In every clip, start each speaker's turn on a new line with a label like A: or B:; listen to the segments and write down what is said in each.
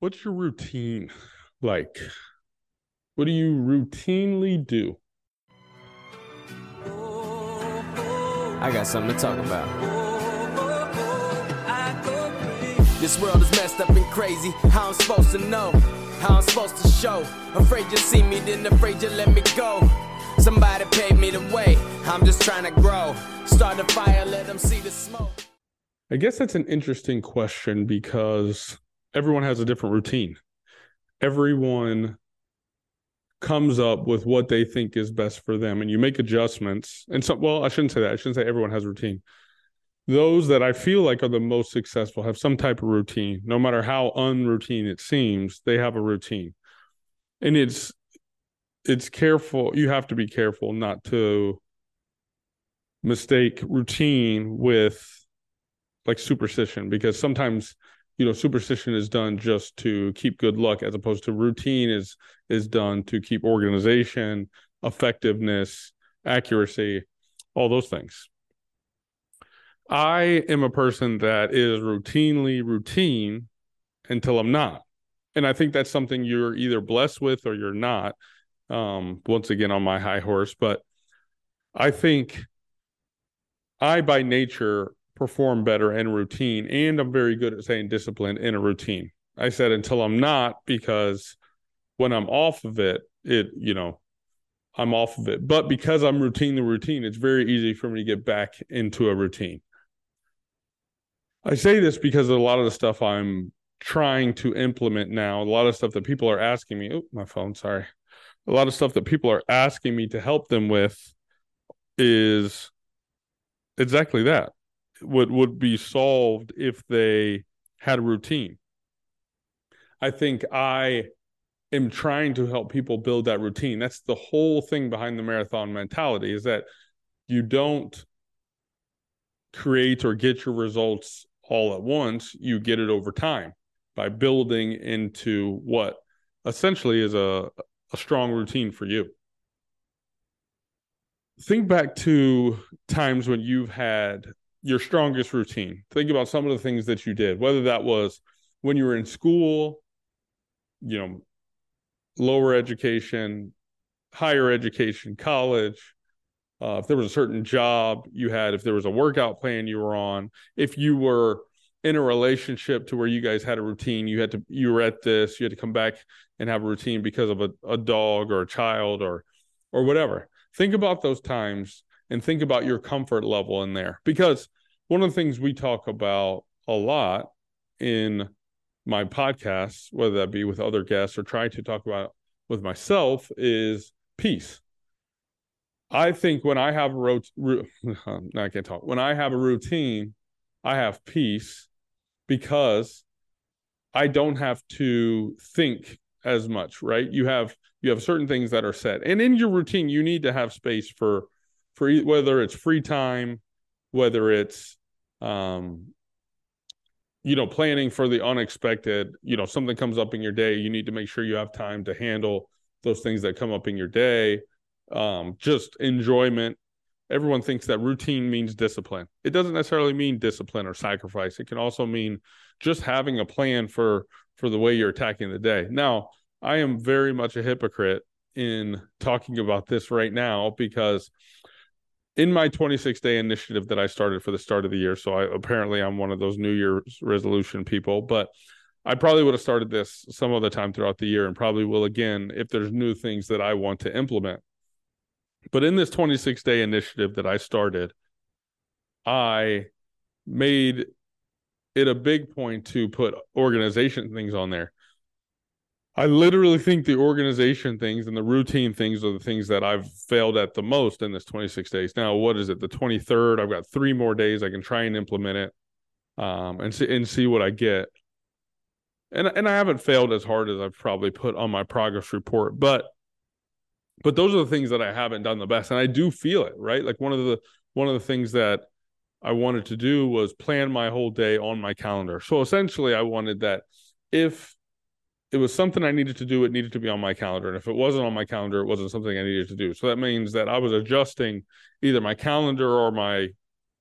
A: what's your routine like? What do you routinely do?
B: I got something to talk about. This world is messed up and crazy. How I'm supposed to know? How I'm supposed to show? Afraid you see me, then afraid you let me go. Somebody paid me the way. I'm just trying to grow. Start a fire, let them see the smoke.
A: I guess that's an interesting question because everyone has a different routine. Everyone comes up with what they think is best for them and you make adjustments. And so well, I shouldn't say that. I shouldn't say everyone has a routine. Those that I feel like are the most successful have some type of routine. No matter how unroutine it seems, they have a routine. And it's it's careful you have to be careful not to mistake routine with like superstition because sometimes you know superstition is done just to keep good luck as opposed to routine is is done to keep organization effectiveness accuracy all those things. I am a person that is routinely routine until i'm not. And i think that's something you're either blessed with or you're not um once again on my high horse. But i think i by nature perform better in routine and i'm very good at saying discipline in a routine. I said until i'm not because when i'm off of it it you know i'm off of it. But because i'm routine the routine it's very easy for me to get back into a routine. I say this because a lot of the stuff i'm trying to implement now a lot of stuff that people are asking me oh my phone sorry. A lot of stuff that people are asking me to help them with is exactly that would would be solved if they had a routine. I think I am trying to help people build that routine. That's the whole thing behind the marathon mentality is that you don't create or get your results all at once, you get it over time by building into what essentially is a a strong routine for you. Think back to times when you've had your strongest routine. Think about some of the things that you did, whether that was when you were in school, you know, lower education, higher education, college, uh, if there was a certain job you had, if there was a workout plan you were on, if you were in a relationship to where you guys had a routine, you had to, you were at this, you had to come back and have a routine because of a, a dog or a child or, or whatever. Think about those times and think about your comfort level in there because one of the things we talk about a lot in my podcasts whether that be with other guests or trying to talk about with myself is peace. I think when i have a rot- ru- um, i can't talk. When i have a routine i have peace because i don't have to think as much right? You have you have certain things that are set. And in your routine you need to have space for for whether it's free time, whether it's um you know planning for the unexpected, you know something comes up in your day, you need to make sure you have time to handle those things that come up in your day. Um just enjoyment. Everyone thinks that routine means discipline. It doesn't necessarily mean discipline or sacrifice. It can also mean just having a plan for for the way you're attacking the day. Now, I am very much a hypocrite in talking about this right now because in my 26 day initiative that I started for the start of the year. So I apparently I'm one of those New Year's resolution people, but I probably would have started this some other time throughout the year and probably will again if there's new things that I want to implement. But in this 26 day initiative that I started, I made it a big point to put organization things on there. I literally think the organization things and the routine things are the things that I've failed at the most in this 26 days. Now, what is it? The 23rd. I've got three more days. I can try and implement it, um, and see and see what I get. And and I haven't failed as hard as I've probably put on my progress report, but but those are the things that I haven't done the best, and I do feel it. Right, like one of the one of the things that I wanted to do was plan my whole day on my calendar. So essentially, I wanted that if it was something I needed to do. It needed to be on my calendar. And if it wasn't on my calendar, it wasn't something I needed to do. So that means that I was adjusting either my calendar or my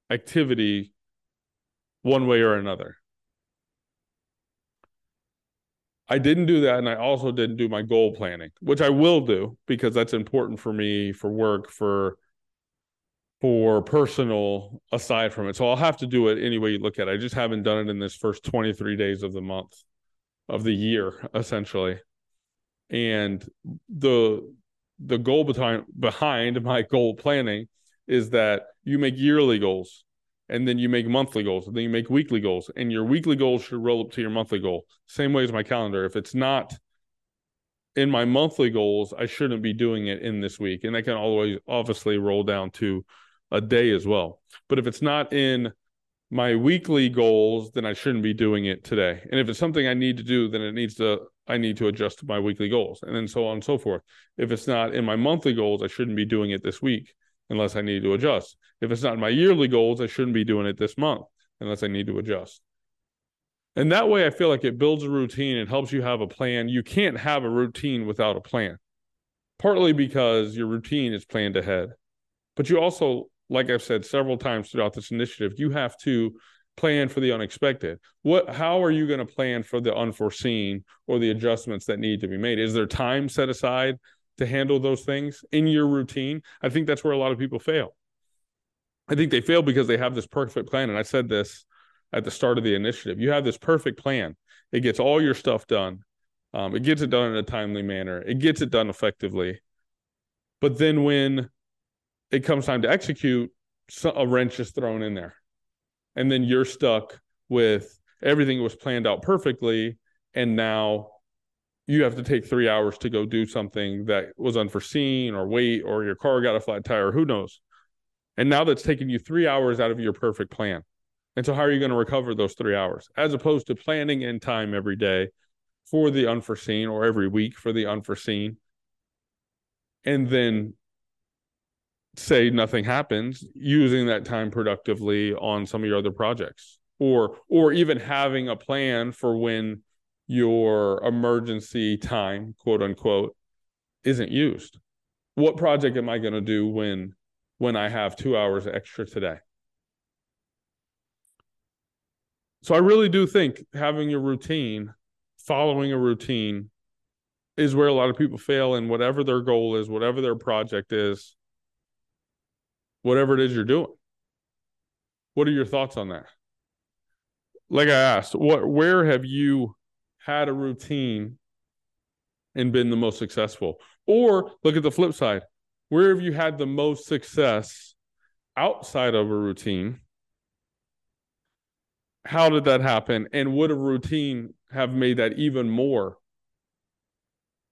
A: activity one way or another. I didn't do that. And I also didn't do my goal planning, which I will do because that's important for me for work, for for personal aside from it. So I'll have to do it any way you look at it. I just haven't done it in this first 23 days of the month of the year, essentially. And the the goal behind behind my goal planning is that you make yearly goals and then you make monthly goals and then you make weekly goals and your weekly goals should roll up to your monthly goal. Same way as my calendar. If it's not in my monthly goals i shouldn't be doing it in this week and that can always obviously roll down to a day as well. But if it's not in my weekly goals then i shouldn't be doing it today and if it's something i need to do then it needs to i need to adjust my weekly goals and then so on and so forth if it's not in my monthly goals i shouldn't be doing it this week unless I need to adjust. If it's not my yearly goals, I shouldn't be doing it this month unless I need to adjust. And that way, I feel like it builds a routine. It helps you have a plan. You can't have a routine without a plan, partly because your routine is planned ahead. But you also, like I've said several times throughout this initiative, you have to plan for the unexpected. What how are you going to plan for the unforeseen or the adjustments that need to be made? Is there time set aside to handle those things in your routine, I think that's where a lot of people fail. I think they fail because they have this perfect plan. And I said this at the start of the initiative. You have this perfect plan. It gets all your stuff done. Um, it gets it done in a timely manner. It gets it done effectively. But then when it comes time to execute, a wrench is thrown in there. And then you're stuck with everything was planned out perfectly. And now you have to take three hours to go do something that was unforeseen or wait or your car got a flat tire who knows and now that's taken you three hours out of your perfect plan and so how are you going to recover those three hours as opposed to planning in time every day for the unforeseen or every week for the unforeseen and then say nothing happens using that time productively on some of your other projects or or even having a plan for when your emergency time, quote unquote, isn't used. What project am I going to do when when I have 2 hours extra today? So I really do think having a routine, following a routine is where a lot of people fail and whatever their goal is, whatever their project is, whatever it is you're doing. What are your thoughts on that? Like I asked, what where have you had a routine and been the most successful? Or look at the flip side. Where have you had the most success outside of a routine? How did that happen? And would a routine have made that even more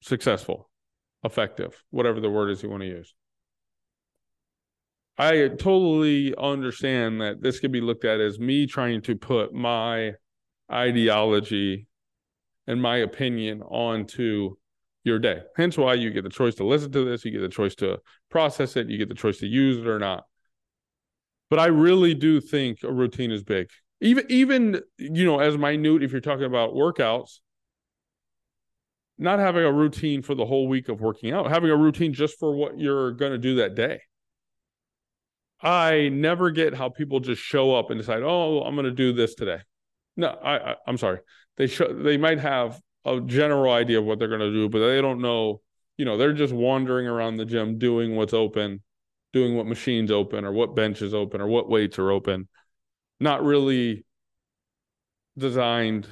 A: successful, effective, whatever the word is you want to use? I totally understand that this could be looked at as me trying to put my ideology and my opinion onto your day. Hence why you get the choice to listen to this, you get the choice to process it, you get the choice to use it or not. But I really do think a routine is big. Even even you know as minute if you're talking about workouts, not having a routine for the whole week of working out, having a routine just for what you're going to do that day. I never get how people just show up and decide, "Oh, I'm going to do this today." No, I, I am sorry they show they might have a general idea of what they're going to do, but they don't know. You know, they're just wandering around the gym doing what's open, doing what machines open or what benches open or what weights are open, not really designed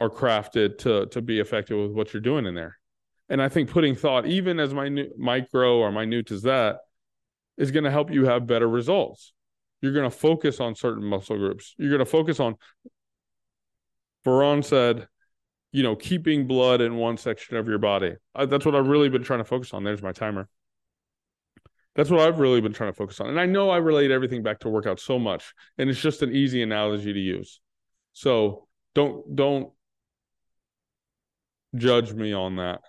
A: or crafted to to be effective with what you're doing in there. And I think putting thought, even as my micro or minute as that, is going to help you have better results. You're going to focus on certain muscle groups. You're going to focus on Veron said, you know, keeping blood in one section of your body. I, that's what I've really been trying to focus on. There's my timer. That's what I've really been trying to focus on. And I know I relate everything back to workout so much, and it's just an easy analogy to use. So don't don't judge me on that.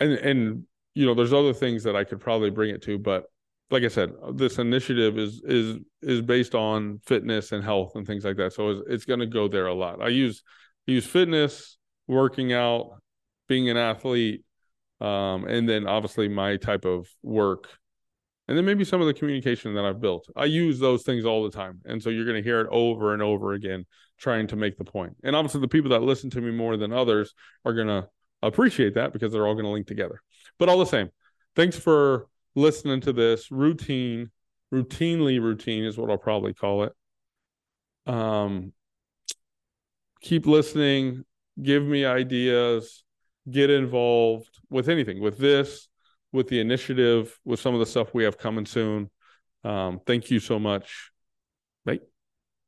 A: And and you know, there's other things that I could probably bring it to, but like I said, this initiative is is is based on fitness and health and things like that. So it's, it's going to go there a lot. I use I use fitness, working out, being an athlete, um, and then obviously my type of work, and then maybe some of the communication that I've built. I use those things all the time, and so you're going to hear it over and over again trying to make the point. And obviously, the people that listen to me more than others are going to appreciate that because they're all going to link together. But all the same, thanks for listening to this routine, routinely routine is what I'll probably call it. Um, keep listening, give me ideas, get involved with anything, with this, with the initiative, with some of the stuff we have coming soon. Um, thank you so much